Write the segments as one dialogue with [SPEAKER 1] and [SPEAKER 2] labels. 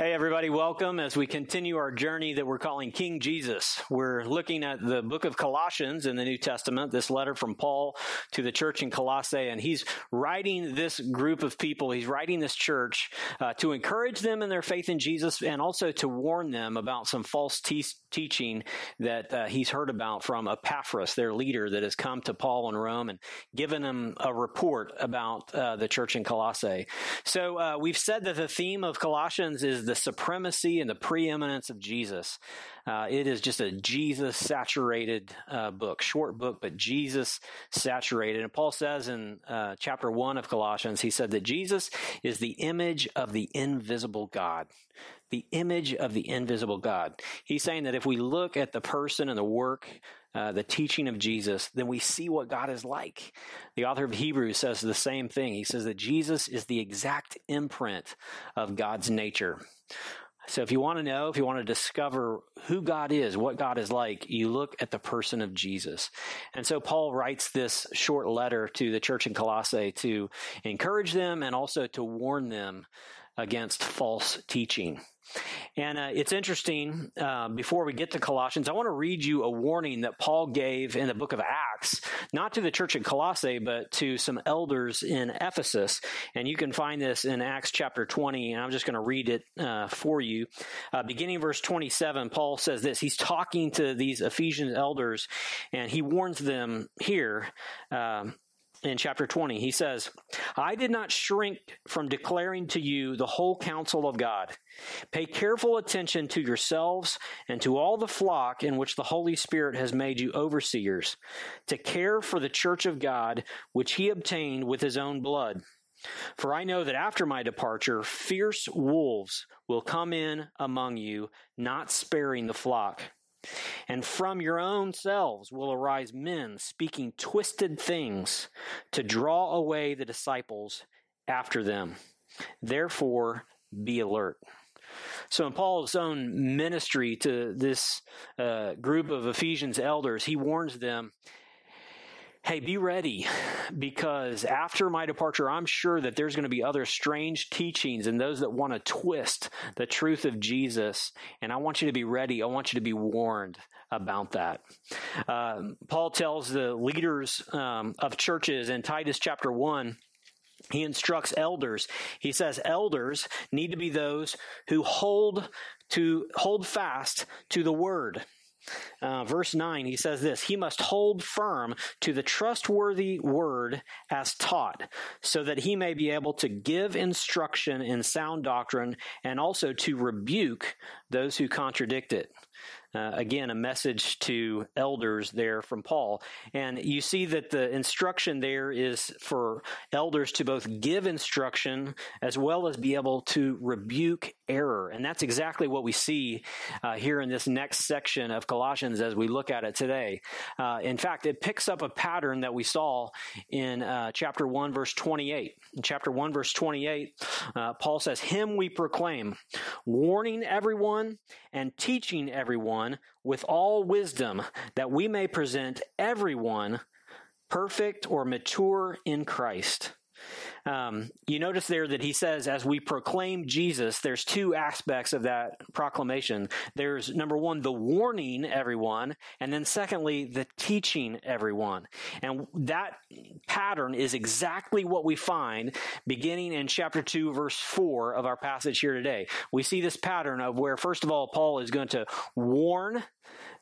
[SPEAKER 1] Hey, everybody, welcome as we continue our journey that we're calling King Jesus. We're looking at the book of Colossians in the New Testament, this letter from Paul to the church in Colossae, and he's writing this group of people, he's writing this church uh, to encourage them in their faith in Jesus and also to warn them about some false te- teaching that uh, he's heard about from Epaphras, their leader that has come to Paul in Rome and given him a report about uh, the church in Colossae. So uh, we've said that the theme of Colossians is the supremacy and the preeminence of Jesus. Uh, it is just a Jesus saturated uh, book, short book, but Jesus saturated. And Paul says in uh, chapter one of Colossians, he said that Jesus is the image of the invisible God. The image of the invisible God. He's saying that if we look at the person and the work uh, the teaching of Jesus, then we see what God is like. The author of Hebrews says the same thing. He says that Jesus is the exact imprint of God's nature. So if you want to know, if you want to discover who God is, what God is like, you look at the person of Jesus. And so Paul writes this short letter to the church in Colossae to encourage them and also to warn them against false teaching. And uh, it's interesting, uh, before we get to Colossians, I want to read you a warning that Paul gave in the book of Acts, not to the church in Colossae, but to some elders in Ephesus. And you can find this in Acts chapter 20, and I'm just going to read it uh, for you. Uh, beginning verse 27, Paul says this. He's talking to these Ephesian elders, and he warns them here. Um, in chapter 20, he says, I did not shrink from declaring to you the whole counsel of God. Pay careful attention to yourselves and to all the flock in which the Holy Spirit has made you overseers, to care for the church of God, which he obtained with his own blood. For I know that after my departure, fierce wolves will come in among you, not sparing the flock. And from your own selves will arise men speaking twisted things to draw away the disciples after them. Therefore, be alert. So, in Paul's own ministry to this uh, group of Ephesians elders, he warns them hey, be ready because after my departure, I'm sure that there's going to be other strange teachings and those that want to twist the truth of Jesus. And I want you to be ready. I want you to be warned about that. Uh, Paul tells the leaders um, of churches in Titus chapter 1 he instructs elders. He says elders need to be those who hold to hold fast to the word. Uh, verse 9, he says this He must hold firm to the trustworthy word as taught, so that he may be able to give instruction in sound doctrine and also to rebuke those who contradict it. Uh, again, a message to elders there from Paul. And you see that the instruction there is for elders to both give instruction as well as be able to rebuke error. And that's exactly what we see uh, here in this next section of Colossians as we look at it today. Uh, in fact, it picks up a pattern that we saw in uh, chapter 1, verse 28. In chapter 1, verse 28, uh, Paul says, Him we proclaim, warning everyone and teaching everyone with all wisdom, that we may present everyone perfect or mature in Christ. Um, you notice there that he says, as we proclaim Jesus, there's two aspects of that proclamation. There's number one, the warning everyone, and then secondly, the teaching everyone. And that pattern is exactly what we find beginning in chapter 2, verse 4 of our passage here today. We see this pattern of where, first of all, Paul is going to warn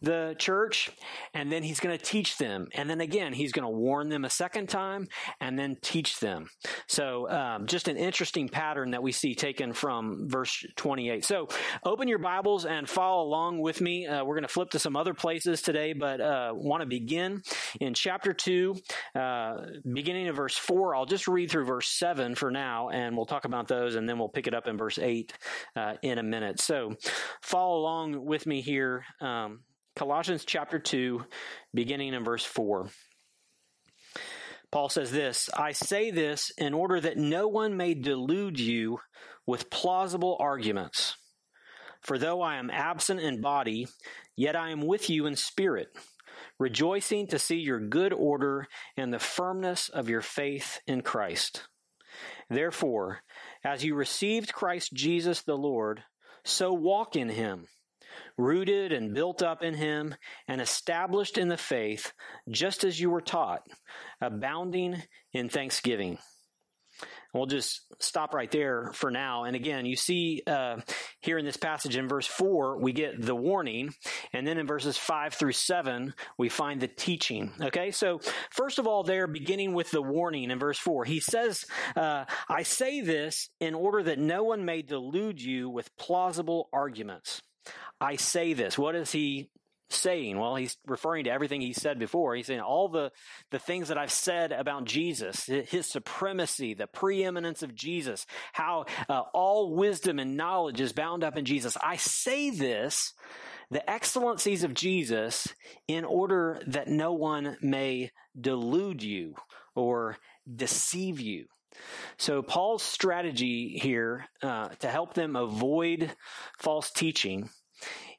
[SPEAKER 1] the church and then he's going to teach them. And then again, he's going to warn them a second time and then teach them. So, um, just an interesting pattern that we see taken from verse 28. So, open your Bibles and follow along with me. Uh, we're going to flip to some other places today, but uh, want to begin in chapter 2, uh, beginning of verse 4. I'll just read through verse 7 for now, and we'll talk about those, and then we'll pick it up in verse 8 uh, in a minute. So, follow along with me here. Um, Colossians chapter 2, beginning in verse 4. Paul says this I say this in order that no one may delude you with plausible arguments. For though I am absent in body, yet I am with you in spirit, rejoicing to see your good order and the firmness of your faith in Christ. Therefore, as you received Christ Jesus the Lord, so walk in him, rooted and built up in him, and established in the faith, just as you were taught, abounding in thanksgiving. We'll just stop right there for now. And again, you see uh, here in this passage in verse 4, we get the warning. And then in verses 5 through 7, we find the teaching. Okay, so first of all, there, beginning with the warning in verse 4, he says, uh, I say this in order that no one may delude you with plausible arguments. I say this. What is he saying? Well, he's referring to everything he said before. He's saying all the, the things that I've said about Jesus, his supremacy, the preeminence of Jesus, how uh, all wisdom and knowledge is bound up in Jesus. I say this, the excellencies of Jesus, in order that no one may delude you or deceive you. So Paul's strategy here uh, to help them avoid false teaching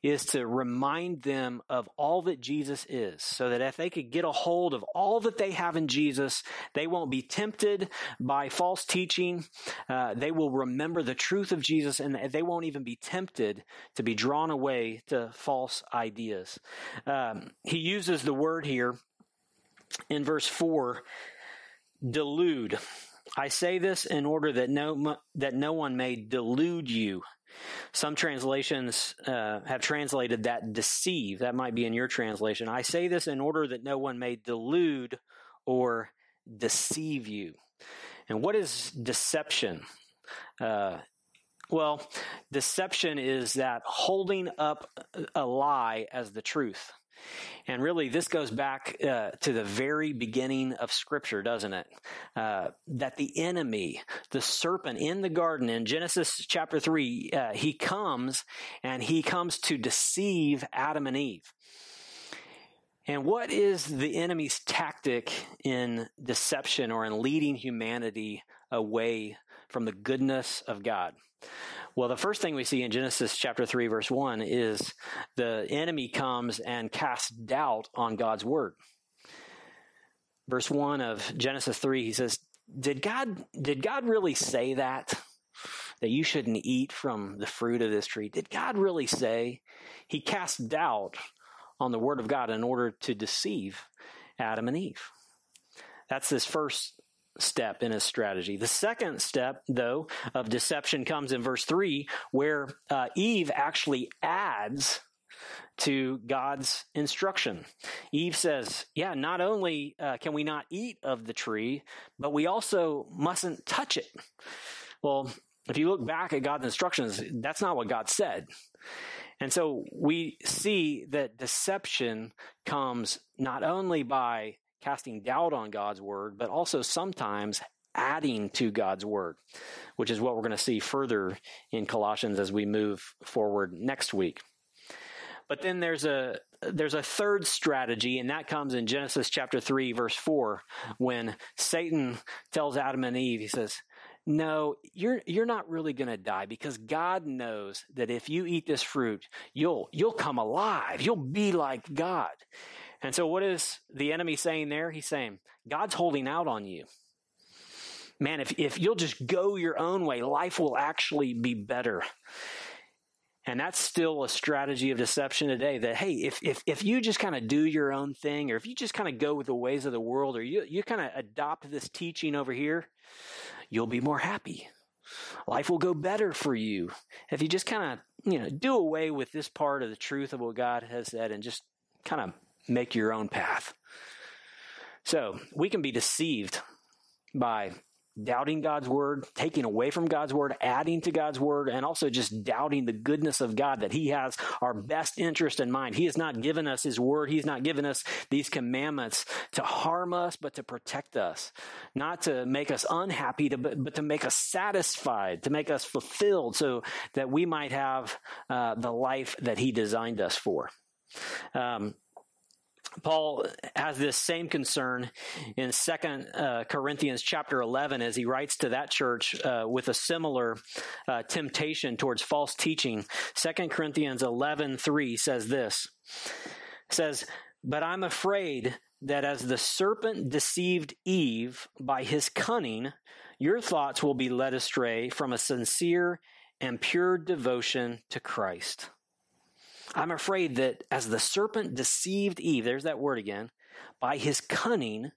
[SPEAKER 1] is to remind them of all that Jesus is, so that if they could get a hold of all that they have in Jesus, they won't be tempted by false teaching. Uh, they will remember the truth of Jesus, and they won't even be tempted to be drawn away to false ideas. Um, he uses the word here in verse 4 delude. I say this in order that no that no one may delude you some translations uh, have translated that deceive. That might be in your translation. I say this in order that no one may delude or deceive you. And what is deception? Uh, well, deception is that holding up a lie as the truth. And really, this goes back uh, to the very beginning of Scripture, doesn't it? Uh, that the enemy, the serpent in the garden in Genesis chapter 3, uh, he comes and he comes to deceive Adam and Eve. And what is the enemy's tactic in deception or in leading humanity away from the goodness of God? Well, the first thing we see in Genesis chapter 3, verse 1 is the enemy comes and casts doubt on God's word. Verse 1 of Genesis 3, he says, Did God, did God really say that? That you shouldn't eat from the fruit of this tree? Did God really say? He cast doubt on the word of God in order to deceive Adam and Eve. That's this first step in his strategy. The second step, though, of deception comes in verse 3, where uh, Eve actually adds to God's instruction. Eve says, Yeah, not only uh, can we not eat of the tree, but we also mustn't touch it. Well, if you look back at God's instructions, that's not what God said. And so we see that deception comes not only by casting doubt on God's word, but also sometimes adding to God's word, which is what we're going to see further in Colossians as we move forward next week. But then there's a there's a third strategy, and that comes in Genesis chapter three, verse four, when Satan tells Adam and Eve, he says, no, you're you're not really going to die because God knows that if you eat this fruit, you'll you'll come alive. You'll be like God. And so, what is the enemy saying there? He's saying, God's holding out on you. Man, if, if you'll just go your own way, life will actually be better. And that's still a strategy of deception today that, hey, if, if, if you just kind of do your own thing, or if you just kind of go with the ways of the world, or you, you kind of adopt this teaching over here, you'll be more happy. Life will go better for you. If you just kind of, you know, do away with this part of the truth of what God has said and just kind of make your own path. So we can be deceived by doubting God's word, taking away from God's word, adding to God's word, and also just doubting the goodness of God that He has our best interest in mind. He has not given us His word. He's not given us these commandments to harm us, but to protect us, not to make us unhappy, to, but to make us satisfied, to make us fulfilled so that we might have uh, the life that He designed us for. Um, Paul has this same concern in Second uh, Corinthians chapter eleven as he writes to that church uh, with a similar uh, temptation towards false teaching. Second Corinthians eleven three says this says, "But I'm afraid that as the serpent deceived Eve by his cunning, your thoughts will be led astray from a sincere and pure devotion to Christ. I'm afraid that as the serpent deceived Eve, there's that word again, by his cunning,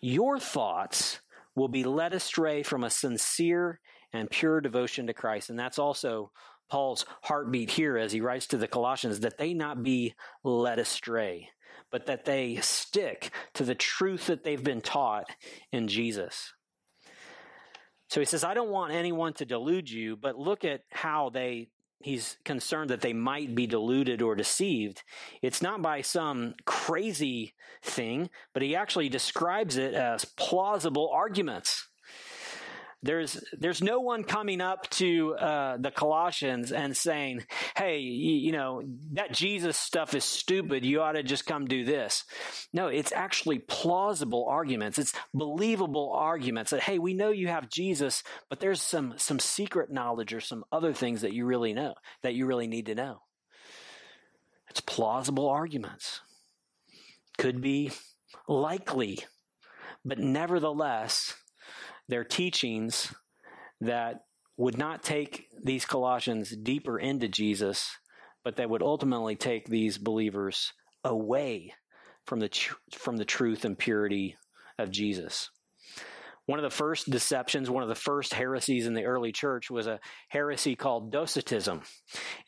[SPEAKER 1] your thoughts will be led astray from a sincere and pure devotion to Christ. And that's also Paul's heartbeat here as he writes to the Colossians that they not be led astray, but that they stick to the truth that they've been taught in Jesus. So he says, I don't want anyone to delude you, but look at how they he's concerned that they might be deluded or deceived. It's not by some crazy thing, but he actually describes it as plausible arguments. There's there's no one coming up to uh, the Colossians and saying, "Hey, you, you know that Jesus stuff is stupid. You ought to just come do this." No, it's actually plausible arguments. It's believable arguments that, "Hey, we know you have Jesus, but there's some some secret knowledge or some other things that you really know that you really need to know." It's plausible arguments. Could be likely, but nevertheless their teachings that would not take these Colossians deeper into Jesus, but that would ultimately take these believers away from the tr- from the truth and purity of Jesus. One of the first deceptions, one of the first heresies in the early church was a heresy called Docetism.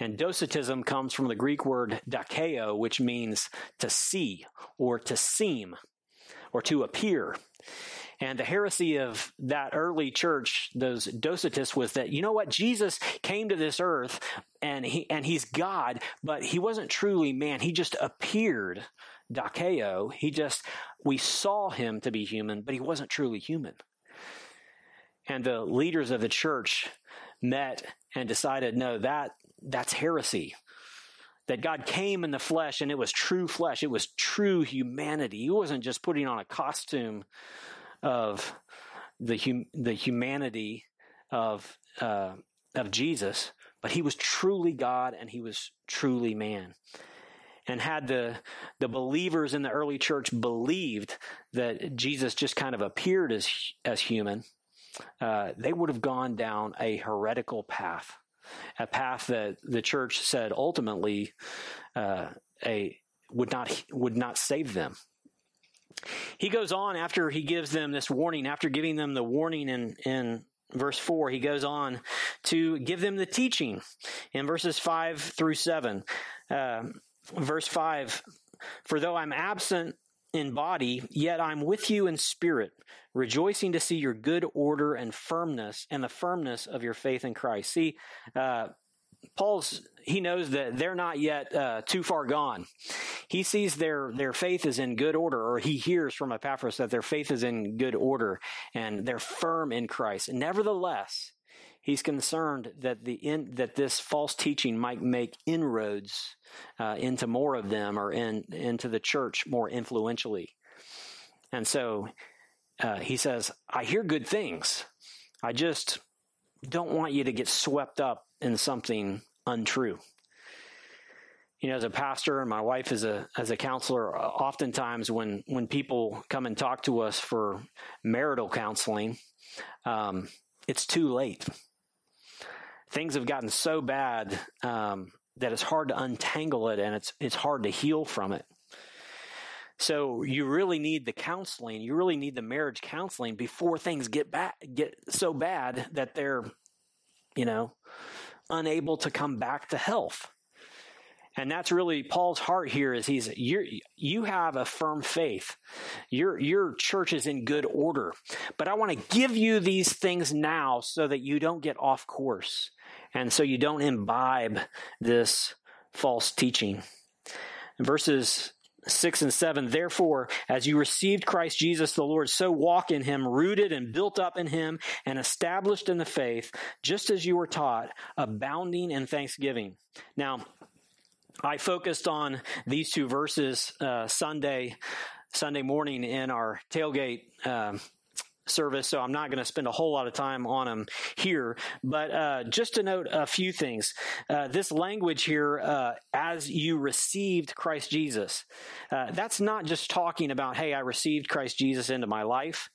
[SPEAKER 1] And Docetism comes from the Greek word dokeo, which means to see or to seem or to appear. And the heresy of that early church, those Docetists, was that, you know what, Jesus came to this earth and he and he's God, but he wasn't truly man. He just appeared Dokeo. He just we saw him to be human, but he wasn't truly human. And the leaders of the church met and decided, no, that that's heresy that God came in the flesh and it was true flesh. It was true humanity. He wasn't just putting on a costume of the hum, the humanity of uh, of Jesus, but he was truly God and he was truly man. And had the the believers in the early church believed that Jesus just kind of appeared as as human, uh, they would have gone down a heretical path, a path that the church said ultimately uh, a would not would not save them. He goes on after he gives them this warning, after giving them the warning in, in verse 4, he goes on to give them the teaching in verses 5 through 7. Uh, verse 5 For though I'm absent in body, yet I'm with you in spirit, rejoicing to see your good order and firmness and the firmness of your faith in Christ. See, uh, Paul's he knows that they're not yet uh, too far gone. He sees their their faith is in good order, or he hears from Epaphras that their faith is in good order and they're firm in Christ. Nevertheless, he's concerned that the in, that this false teaching might make inroads uh, into more of them or in into the church more influentially. And so uh, he says, "I hear good things. I just don't want you to get swept up in something untrue. You know, as a pastor and my wife as a as a counselor, oftentimes when when people come and talk to us for marital counseling, um, it's too late. Things have gotten so bad um, that it's hard to untangle it, and it's it's hard to heal from it. So you really need the counseling. You really need the marriage counseling before things get bad, get so bad that they're, you know, unable to come back to health. And that's really Paul's heart here is he's you you have a firm faith. Your your church is in good order. But I want to give you these things now so that you don't get off course and so you don't imbibe this false teaching. Verses 6 and 7 Therefore, as you received Christ Jesus the Lord, so walk in him, rooted and built up in him, and established in the faith, just as you were taught, abounding in thanksgiving. Now, I focused on these two verses uh, Sunday Sunday morning in our tailgate um, service, so I'm not going to spend a whole lot of time on them here. But uh, just to note a few things, uh, this language here, uh, as you received Christ Jesus, uh, that's not just talking about, hey, I received Christ Jesus into my life,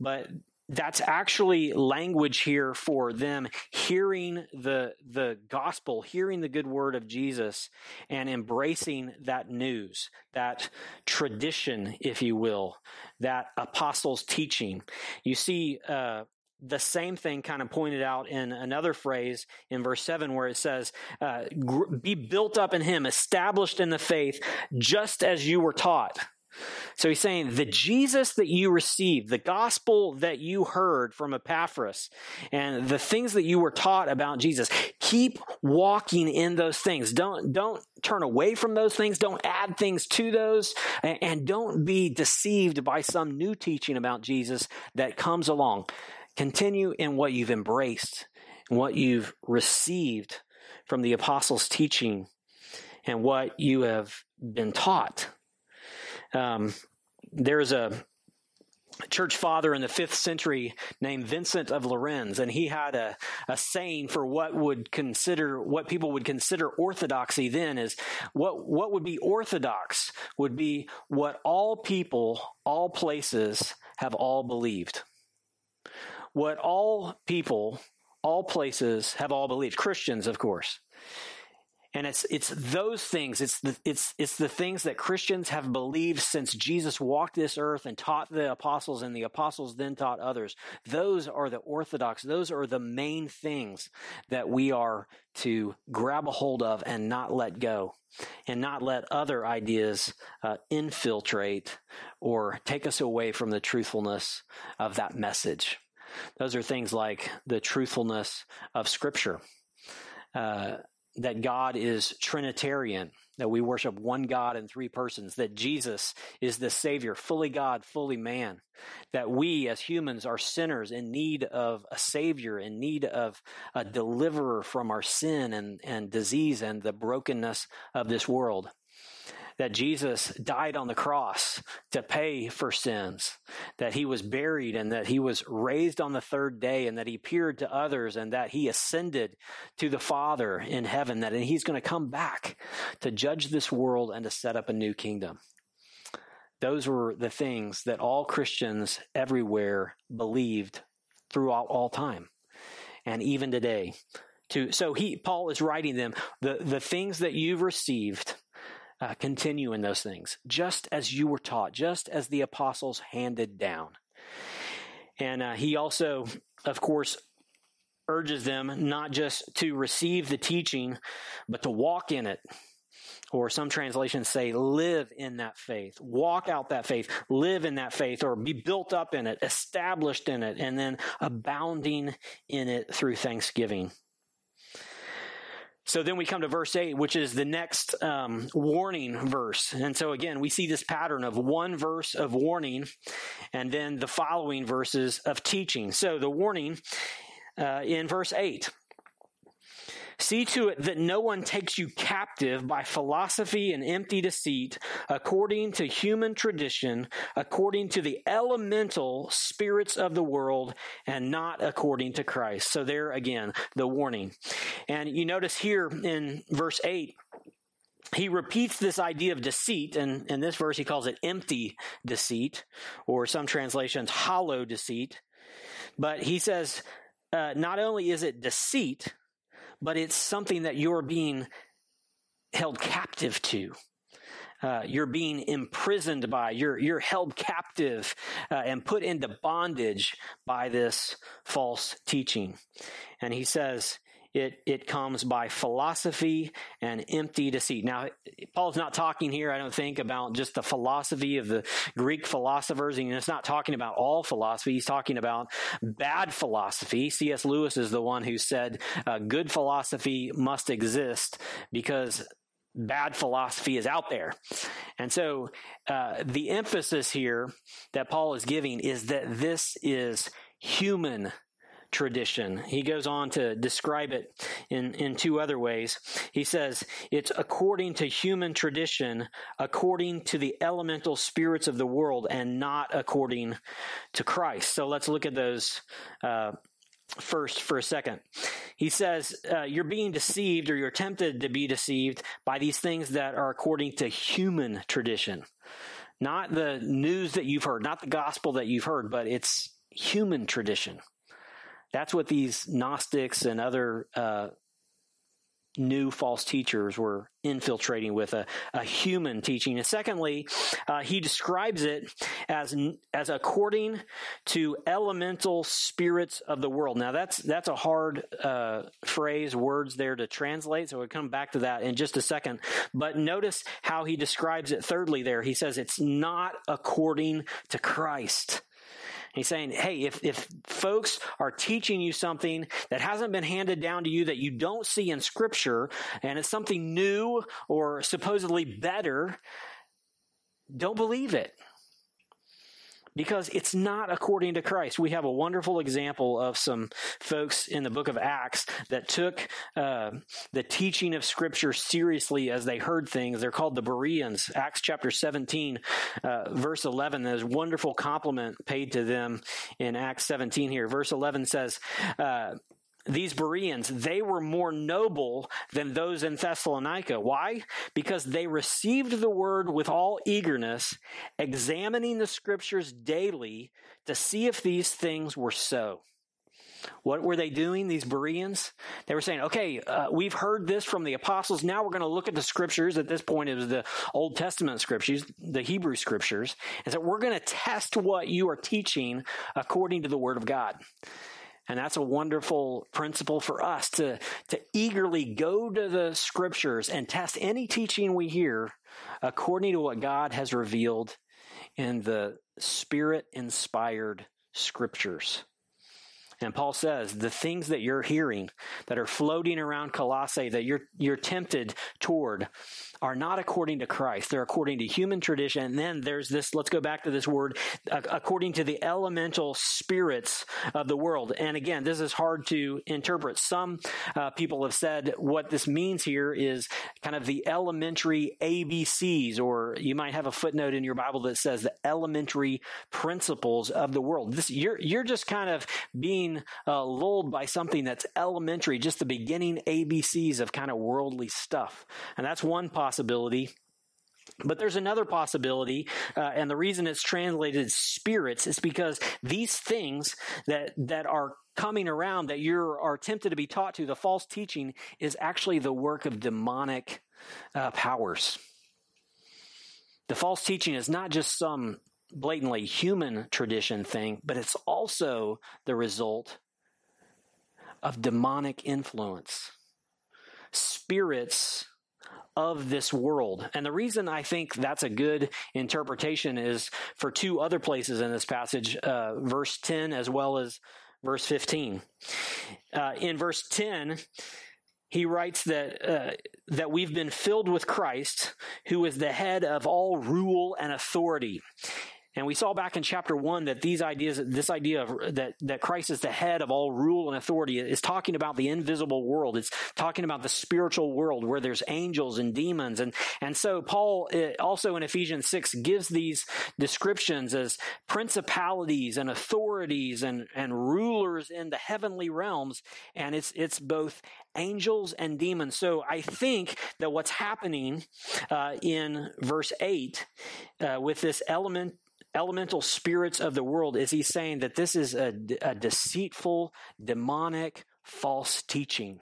[SPEAKER 1] but that's actually language here for them hearing the the gospel hearing the good word of jesus and embracing that news that tradition if you will that apostles teaching. You see uh, the same thing kind of pointed out in another phrase in verse 7 where it says uh, be built up in him established in the faith just as you were taught so he's saying the Jesus that you received, the gospel that you heard from Epaphras, and the things that you were taught about Jesus, keep walking in those things. Don't, don't turn away from those things. Don't add things to those. And, and don't be deceived by some new teaching about Jesus that comes along. Continue in what you've embraced, what you've received from the apostles' teaching, and what you have been taught. Um, there's a church father in the fifth century named Vincent of Lerins, and he had a, a saying for what would consider what people would consider orthodoxy then is what what would be orthodox would be what all people, all places have all believed. What all people, all places have all believed. Christians, of course. And it's it's those things. It's the it's it's the things that Christians have believed since Jesus walked this earth and taught the apostles, and the apostles then taught others. Those are the orthodox. Those are the main things that we are to grab a hold of and not let go, and not let other ideas uh, infiltrate or take us away from the truthfulness of that message. Those are things like the truthfulness of Scripture. Uh, that God is Trinitarian, that we worship one God in three persons, that Jesus is the Savior, fully God, fully man, that we as humans are sinners in need of a Savior, in need of a deliverer from our sin and, and disease and the brokenness of this world that Jesus died on the cross to pay for sins, that he was buried and that he was raised on the third day and that he appeared to others and that he ascended to the Father in heaven, that he's going to come back to judge this world and to set up a new kingdom. Those were the things that all Christians everywhere believed throughout all time and even today. To, so he Paul is writing them the, the things that you've received uh, continue in those things, just as you were taught, just as the apostles handed down. And uh, he also, of course, urges them not just to receive the teaching, but to walk in it. Or some translations say, live in that faith, walk out that faith, live in that faith, or be built up in it, established in it, and then abounding in it through thanksgiving. So then we come to verse 8, which is the next um, warning verse. And so again, we see this pattern of one verse of warning and then the following verses of teaching. So the warning uh, in verse 8 See to it that no one takes you captive by philosophy and empty deceit, according to human tradition, according to the elemental spirits of the world, and not according to Christ. So, there again, the warning. And you notice here in verse 8, he repeats this idea of deceit, and in this verse he calls it empty deceit, or some translations, hollow deceit. But he says, uh, not only is it deceit, but it's something that you're being held captive to. Uh, you're being imprisoned by, you're, you're held captive uh, and put into bondage by this false teaching. And he says, it, it comes by philosophy and empty deceit. Now, Paul's not talking here, I don't think, about just the philosophy of the Greek philosophers. And it's not talking about all philosophy. He's talking about bad philosophy. C.S. Lewis is the one who said uh, good philosophy must exist because bad philosophy is out there. And so uh, the emphasis here that Paul is giving is that this is human tradition. He goes on to describe it in, in two other ways. He says, it's according to human tradition, according to the elemental spirits of the world, and not according to Christ. So let's look at those uh, first for a second. He says, uh, You're being deceived or you're tempted to be deceived by these things that are according to human tradition. Not the news that you've heard, not the gospel that you've heard, but it's human tradition. That's what these Gnostics and other uh, new false teachers were infiltrating with a, a human teaching. And secondly, uh, he describes it as as according to elemental spirits of the world. Now that's that's a hard uh, phrase, words there to translate. So we'll come back to that in just a second. But notice how he describes it. Thirdly, there he says it's not according to Christ. He's saying, hey, if, if folks are teaching you something that hasn't been handed down to you that you don't see in scripture and it's something new or supposedly better, don't believe it because it's not according to Christ. We have a wonderful example of some folks in the book of Acts that took uh, the teaching of Scripture seriously as they heard things. They're called the Bereans. Acts chapter 17, uh, verse 11, there's wonderful compliment paid to them in Acts 17 here. Verse 11 says, uh, these Bereans, they were more noble than those in Thessalonica. Why? Because they received the word with all eagerness, examining the scriptures daily to see if these things were so. What were they doing, these Bereans? They were saying, okay, uh, we've heard this from the apostles. Now we're going to look at the scriptures. At this point, it was the Old Testament scriptures, the Hebrew scriptures. And so we're going to test what you are teaching according to the word of God. And that's a wonderful principle for us to, to eagerly go to the scriptures and test any teaching we hear according to what God has revealed in the spirit inspired scriptures. And Paul says the things that you're hearing that are floating around Colossae that you're, you're tempted toward are not according to Christ. They're according to human tradition. And then there's this, let's go back to this word, according to the elemental spirits of the world. And again, this is hard to interpret. Some uh, people have said what this means here is kind of the elementary ABCs, or you might have a footnote in your Bible that says the elementary principles of the world. This, you're, you're just kind of being uh, lulled by something that's elementary, just the beginning ABCs of kind of worldly stuff. And that's one possibility possibility. But there's another possibility, uh, and the reason it's translated spirits is because these things that that are coming around that you are tempted to be taught to, the false teaching, is actually the work of demonic uh, powers. The false teaching is not just some blatantly human tradition thing, but it's also the result of demonic influence. Spirits of this world. And the reason I think that's a good interpretation is for two other places in this passage, uh, verse 10 as well as verse 15. Uh, in verse 10, he writes that uh, that we've been filled with Christ, who is the head of all rule and authority. And we saw back in chapter one that these ideas, this idea of that, that Christ is the head of all rule and authority is talking about the invisible world. It's talking about the spiritual world where there's angels and demons. And, and so Paul eh, also in Ephesians 6 gives these descriptions as principalities and authorities and, and rulers in the heavenly realms. And it's, it's both angels and demons. So I think that what's happening uh, in verse 8 uh, with this element elemental spirits of the world is he saying that this is a, a deceitful, demonic, false teaching.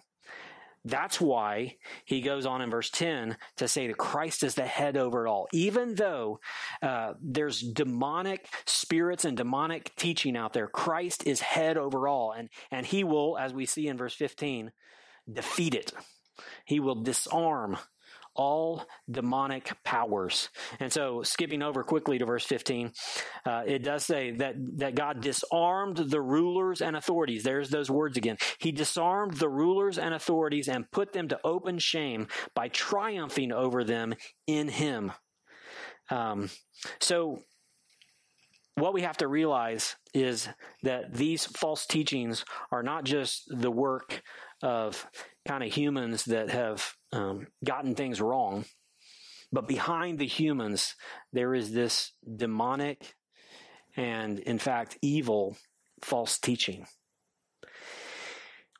[SPEAKER 1] That's why he goes on in verse 10 to say that Christ is the head over it all. Even though uh, there's demonic spirits and demonic teaching out there, Christ is head over all. And, and he will, as we see in verse 15, defeat it. He will disarm all demonic powers. And so, skipping over quickly to verse 15, uh, it does say that, that God disarmed the rulers and authorities. There's those words again. He disarmed the rulers and authorities and put them to open shame by triumphing over them in Him. Um, so, what we have to realize is that these false teachings are not just the work of kind of humans that have um, gotten things wrong. But behind the humans, there is this demonic and, in fact, evil false teaching.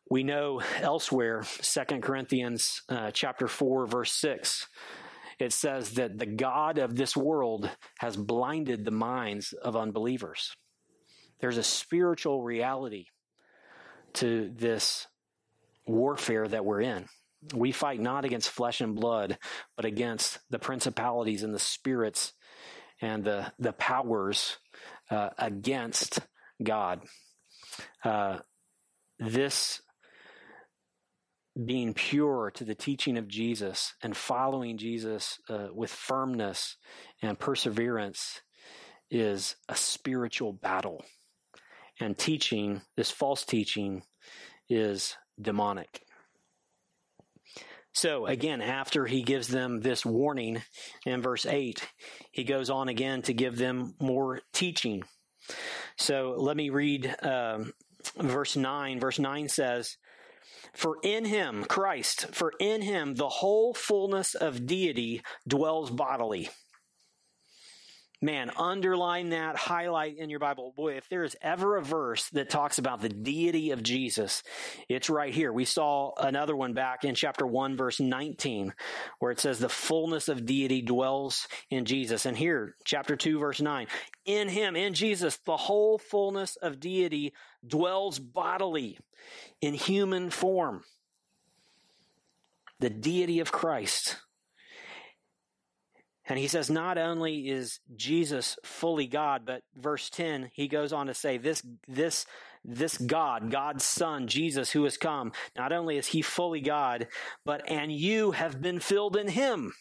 [SPEAKER 1] We know elsewhere, 2 Corinthians uh, chapter 4, verse 6, it says that the God of this world has blinded the minds of unbelievers. there's a spiritual reality to this warfare that we're in. We fight not against flesh and blood, but against the principalities and the spirits and the, the powers uh, against God. Uh, this being pure to the teaching of Jesus and following Jesus uh, with firmness and perseverance is a spiritual battle. And teaching, this false teaching, is demonic. So, again, after he gives them this warning in verse 8, he goes on again to give them more teaching. So, let me read um, verse 9. Verse 9 says, For in him, Christ, for in him the whole fullness of deity dwells bodily man, underline that, highlight in your Bible. Boy, if there is ever a verse that talks about the deity of Jesus, it's right here. We saw another one back in chapter 1, verse 19, where it says, The fullness of deity dwells in Jesus. And here, chapter 2, verse 9, in him, in Jesus, the whole fullness of deity dwells bodily in human form. The deity of Christ and he says, not only is Jesus fully God, but verse 10, he goes on to say, this, this, this God, God's Son, Jesus, who has come, not only is he fully God, but and you have been filled in him.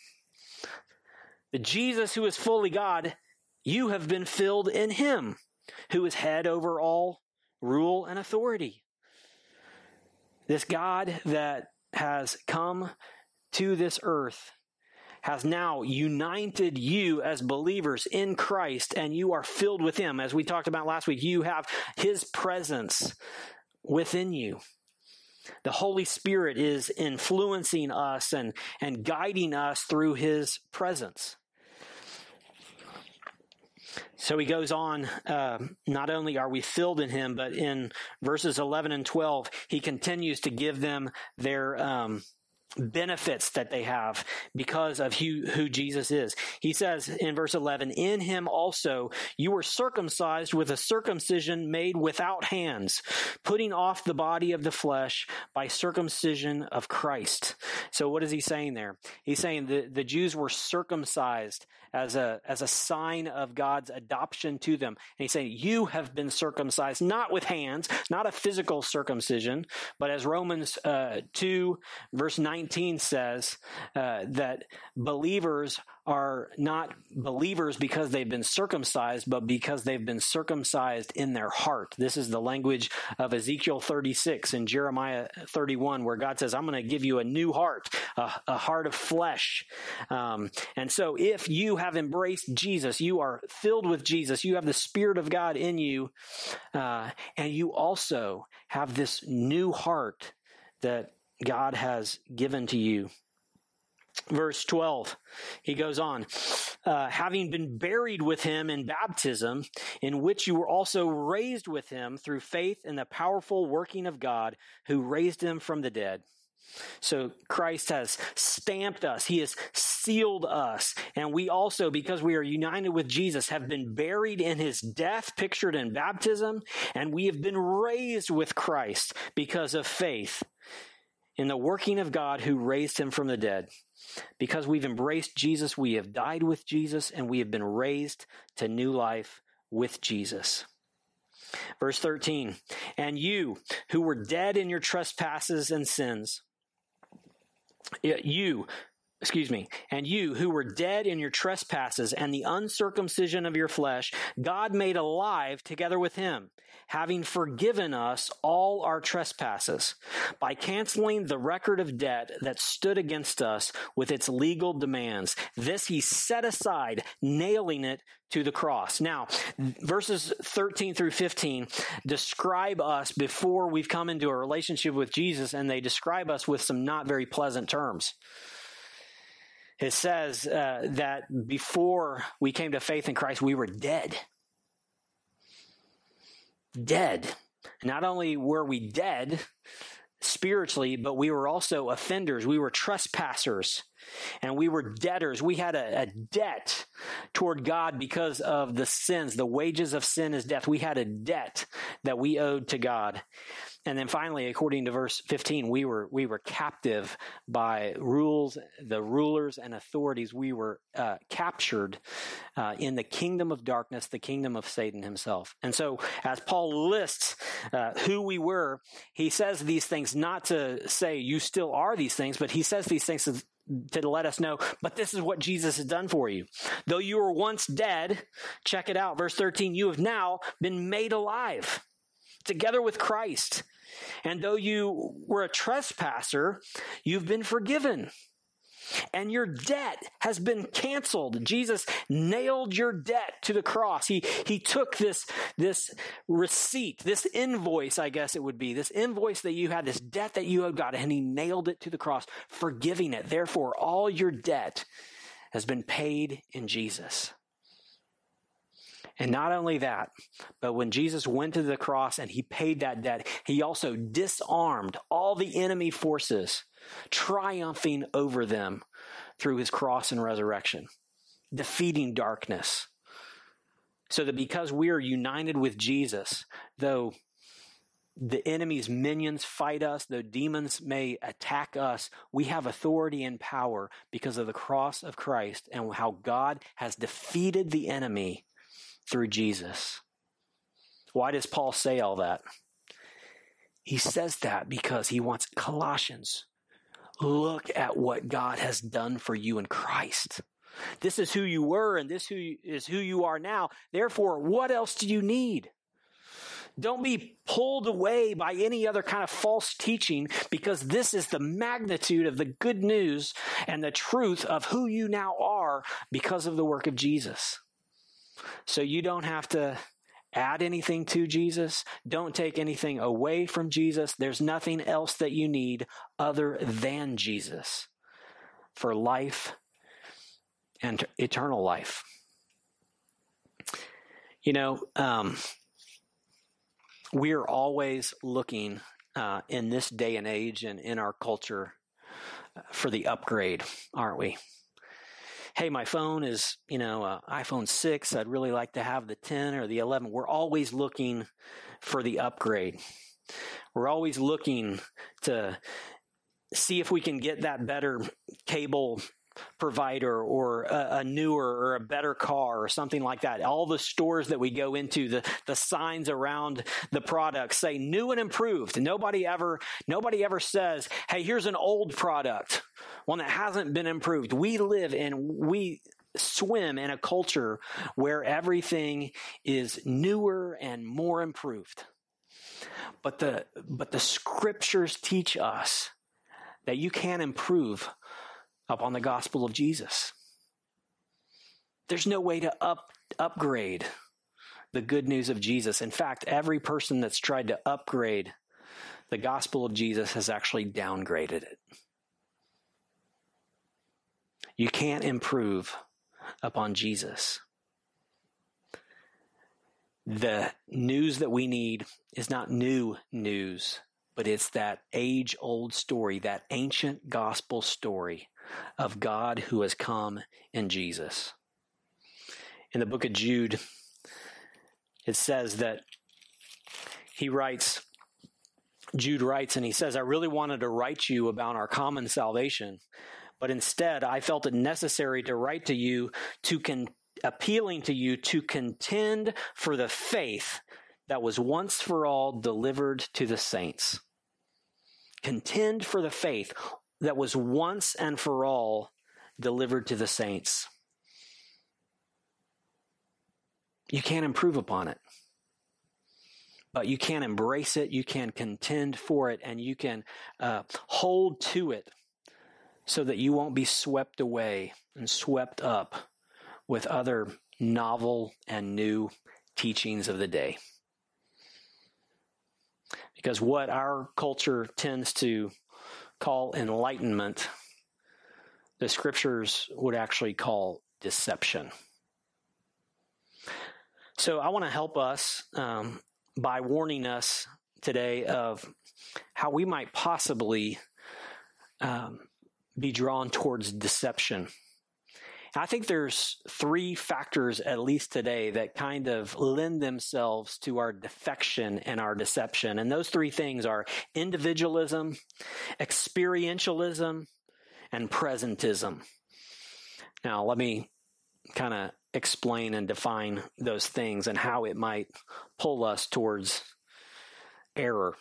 [SPEAKER 1] The Jesus who is fully God, you have been filled in him, who is head over all rule and authority. This God that has come to this earth has now united you as believers in Christ and you are filled with Him. As we talked about last week, you have His presence within you. The Holy Spirit is influencing us and, and guiding us through His presence. So he goes on, uh, not only are we filled in him, but in verses 11 and 12, he continues to give them their, um, benefits that they have because of who, who Jesus is. He says in verse 11, In him also you were circumcised with a circumcision made without hands, putting off the body of the flesh by circumcision of Christ. So what is he saying there? He's saying the, the Jews were circumcised as a, as a sign of God's adoption to them. And he's saying, You have been circumcised, not with hands, not a physical circumcision, but as Romans uh, 2, verse 19 says, uh, that believers are not believers because they've been circumcised, but because they've been circumcised in their heart. This is the language of Ezekiel 36 and Jeremiah 31, where God says, I'm going to give you a new heart, a, a heart of flesh. Um, and so if you have embraced Jesus, you are filled with Jesus, you have the Spirit of God in you, uh, and you also have this new heart that God has given to you verse 12 he goes on uh, having been buried with him in baptism in which you were also raised with him through faith in the powerful working of god who raised him from the dead so Christ has stamped us. He has sealed us. And we also, because we are united with Jesus, have been buried in his death, pictured in baptism. And we have been raised with Christ because of faith in the working of God who raised him from the dead. Because we've embraced Jesus, we have died with Jesus, and we have been raised to new life with Jesus. Verse 13, and you who were dead in your trespasses and sins, you excuse me, and you who were dead in your trespasses and the uncircumcision of your flesh, God made alive together with him, having forgiven us all our trespasses by canceling the record of debt that stood against us with its legal demands. This he set aside, nailing it to the cross. Now, verses 13 through 15 describe us before we've come into a relationship with Jesus, and they describe us with some not very pleasant terms it says uh, that before we came to faith in Christ, we were dead. Dead. Not only were we dead, spiritually, but we were also offenders. We were trespassers and we were debtors. We had a, a, debt toward God because of the sins. The wages of sin is death. We had a debt that we owed to God. And then finally, according to verse 15, we were, we were captive by rules, the rulers and authorities. We were uh, captured uh, in the kingdom of darkness, the kingdom of Satan himself. And so, as Paul lists uh, who we were, he says these things not to say you still are these things, but he says these things to, to let us know, but this is what Jesus has done for you. Though you were once dead, check it out, verse 13, you have now been made alive together with Christ. And though you were a trespasser, you've been forgiven. And your debt has been canceled. Jesus nailed your debt to the cross. He, he took this, this receipt, this invoice, I guess it would be, this invoice that you had, this debt that you had got, and he nailed it to the cross, forgiving it. Therefore, all your debt has been paid in Jesus. And not only that, but when Jesus went to the cross and he paid that debt, he also disarmed all the enemy forces, triumphing over them through his cross and resurrection, defeating darkness. So that because we are united with Jesus, though the enemy's minions fight us, though demons may attack us, we have authority and power because of the cross of Christ and how God has defeated the enemy through Jesus. Why does Paul say all that? He says that because he wants Colossians. Look at what God has done for you in Christ. This is who you were and this who is who you are now. Therefore, what else do you need? Don't be pulled away by any other kind of false teaching because this is the magnitude of the good news and the truth of who you now are because of the work of Jesus. So you don't have to add anything to Jesus. Don't take anything away from Jesus. There's nothing else that you need other than Jesus for life and eternal life. You know, um, we're always looking uh, in this day and age and in our culture uh, for the upgrade, aren't we? Hey, my phone is, you know, uh, iPhone 6. I'd really like to have the 10 or the 11. We're always looking for the upgrade. We're always looking to see if we can get that better cable provider or a, a, newer or a better car or something like that. All the stores that we go into, the, the signs around the products say new and improved. Nobody ever, nobody ever says, Hey, here's an old product, one that hasn't been improved. We live in, we swim in a culture where everything is newer and more improved. But the, but the scriptures teach us that you can improve upon the gospel of Jesus. There's no way to up, upgrade the good news of Jesus. In fact, every person that's tried to upgrade the gospel of Jesus has actually downgraded it. You can't improve upon Jesus. The news that we need is not new news, but it's that age old story, that ancient gospel story of God who has come in Jesus. In the book of Jude, it says that he writes, Jude writes, and he says, I really wanted to write you about our common salvation, but instead I felt it necessary to write to you to con- appealing to you to contend for the faith that was once for all delivered to the saints. Contend for the faith that was once and for all delivered to the saints. You can't improve upon it. But you can embrace it, you can contend for it, and you can uh, hold to it so that you won't be swept away and swept up with other novel and new teachings of the day. Because what our culture tends to call enlightenment, the scriptures would actually call deception. So I want to help us um, by warning us today of how we might possibly um, be drawn towards deception. I think there's three factors, at least today, that kind of lend themselves to our defection and our deception. And those three things are individualism, experientialism, and presentism. Now, let me kind of explain and define those things and how it might pull us towards error.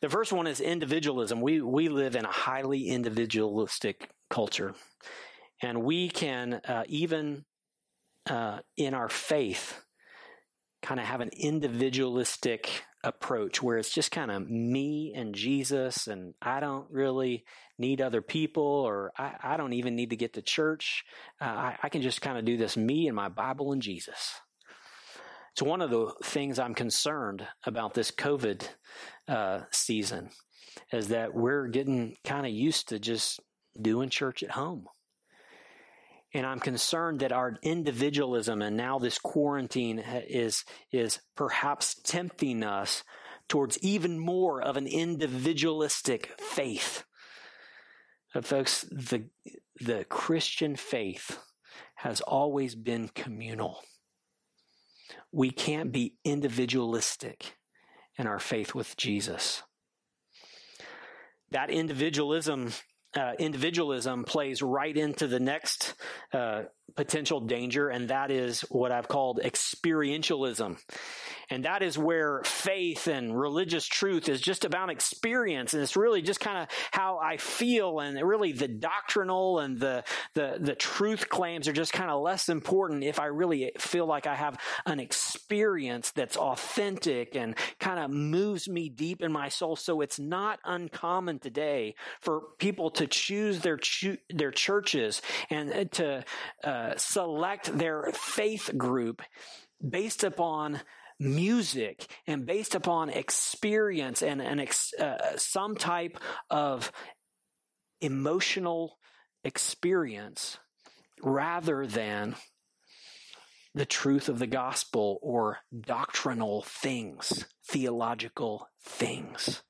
[SPEAKER 1] The first one is individualism. We we live in a highly individualistic culture, and we can uh, even uh, in our faith kind of have an individualistic approach where it's just kind of me and Jesus, and I don't really need other people, or I, I don't even need to get to church. Uh, I, I can just kind of do this me and my Bible and Jesus. It's one of the things I'm concerned about this COVID uh, season is that we're getting kind of used to just doing church at home. And I'm concerned that our individualism and now this quarantine is, is perhaps tempting us towards even more of an individualistic faith. But folks, the, the Christian faith has always been communal. We can't be individualistic in our faith with Jesus. That individualism uh, individualism plays right into the next uh, potential danger, and that is what I've called experientialism. And that is where faith and religious truth is just about experience. And it's really just kind of how I feel. And really the doctrinal and the, the, the truth claims are just kind of less important if I really feel like I have an experience that's authentic and kind of moves me deep in my soul. So it's not uncommon today for people to choose their, cho- their churches and to uh, select their faith group based upon music and based upon experience and, and ex, uh, some type of emotional experience rather than the truth of the gospel or doctrinal things, theological things.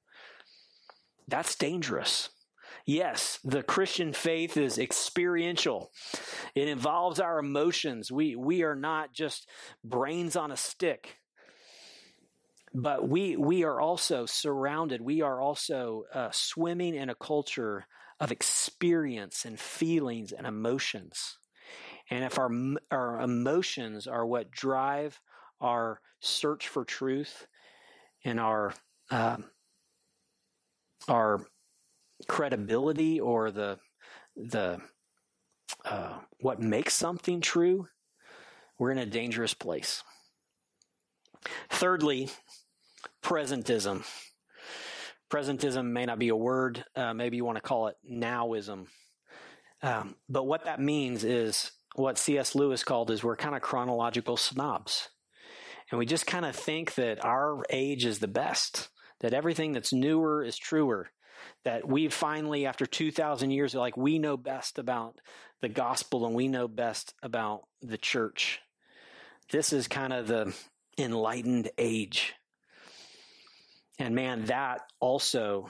[SPEAKER 1] That's dangerous. Yes, the Christian faith is experiential. It involves our emotions. We, we are not just brains on a stick but we we are also surrounded we are also uh, swimming in a culture of experience and feelings and emotions and if our our emotions are what drive our search for truth and our um, our credibility or the the uh, what makes something true we're in a dangerous place thirdly presentism. Presentism may not be a word. Uh, maybe you want to call it nowism. Um, but what that means is what C.S. Lewis called is we're kind of chronological snobs. And we just kind of think that our age is the best, that everything that's newer is truer, that we've finally, after 2,000 years, like we know best about the gospel and we know best about the church. This is kind of the enlightened age. And man, that also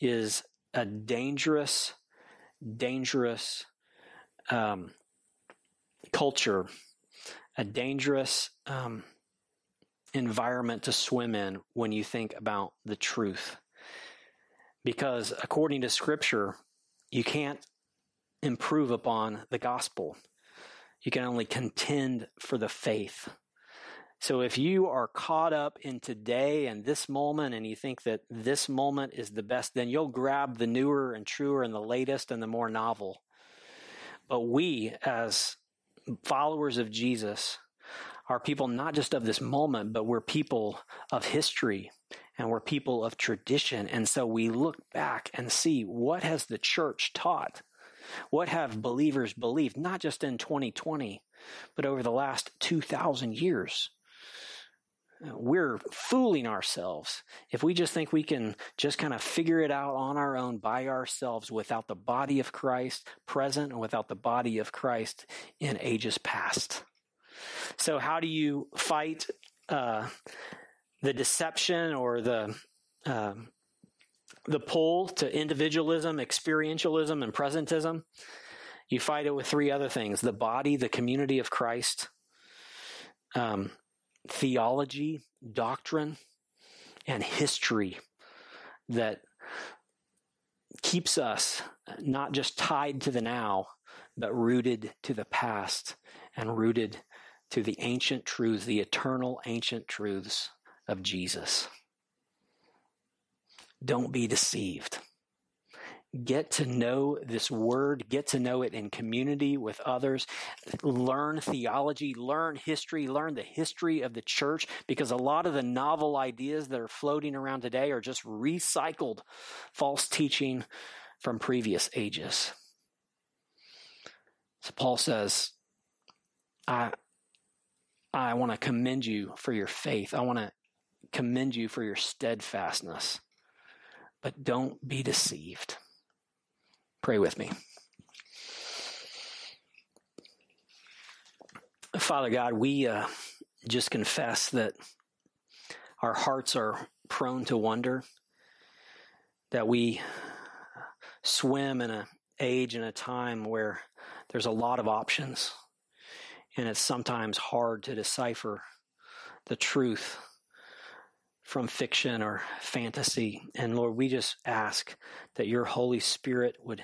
[SPEAKER 1] is a dangerous, dangerous um, culture, a dangerous um, environment to swim in when you think about the truth. Because according to Scripture, you can't improve upon the gospel. You can only contend for the faith. So if you are caught up in today and this moment and you think that this moment is the best, then you'll grab the newer and truer and the latest and the more novel. But we, as followers of Jesus, are people not just of this moment, but we're people of history and we're people of tradition. And so we look back and see what has the church taught? What have believers believed, not just in 2020, but over the last 2,000 years? we're fooling ourselves if we just think we can just kind of figure it out on our own by ourselves without the body of Christ present and without the body of Christ in ages past. So, how do you fight uh, the deception or the um, the pull to individualism, experientialism, and presentism. You fight it with three other things the body, the community of Christ, um, theology, doctrine, and history that keeps us not just tied to the now, but rooted to the past and rooted to the ancient truths, the eternal ancient truths of Jesus. Don't be deceived. Get to know this word, get to know it in community with others, learn theology, learn history, learn the history of the church, because a lot of the novel ideas that are floating around today are just recycled false teaching from previous ages. So Paul says, I, I want to commend you for your faith. I want to commend you for your steadfastness. But don't be deceived. Pray with me. Father God, we uh, just confess that our hearts are prone to wonder, that we swim in an age and a time where there's a lot of options, and it's sometimes hard to decipher the truth from fiction or fantasy. And Lord, we just ask that your Holy Spirit would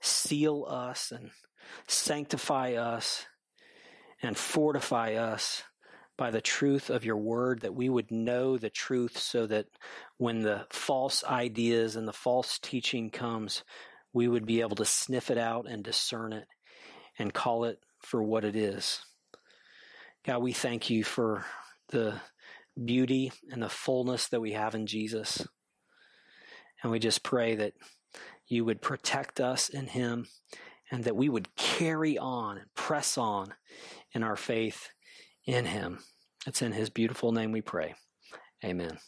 [SPEAKER 1] seal us and sanctify us and fortify us by the truth of your word, that we would know the truth so that when the false ideas and the false teaching comes, we would be able to sniff it out and discern it and call it for what it is. God, we thank you for the beauty and the fullness that we have in Jesus. And we just pray that you would protect us in Him and that we would carry on and press on in our faith in Him. It's in His beautiful name we pray. Amen.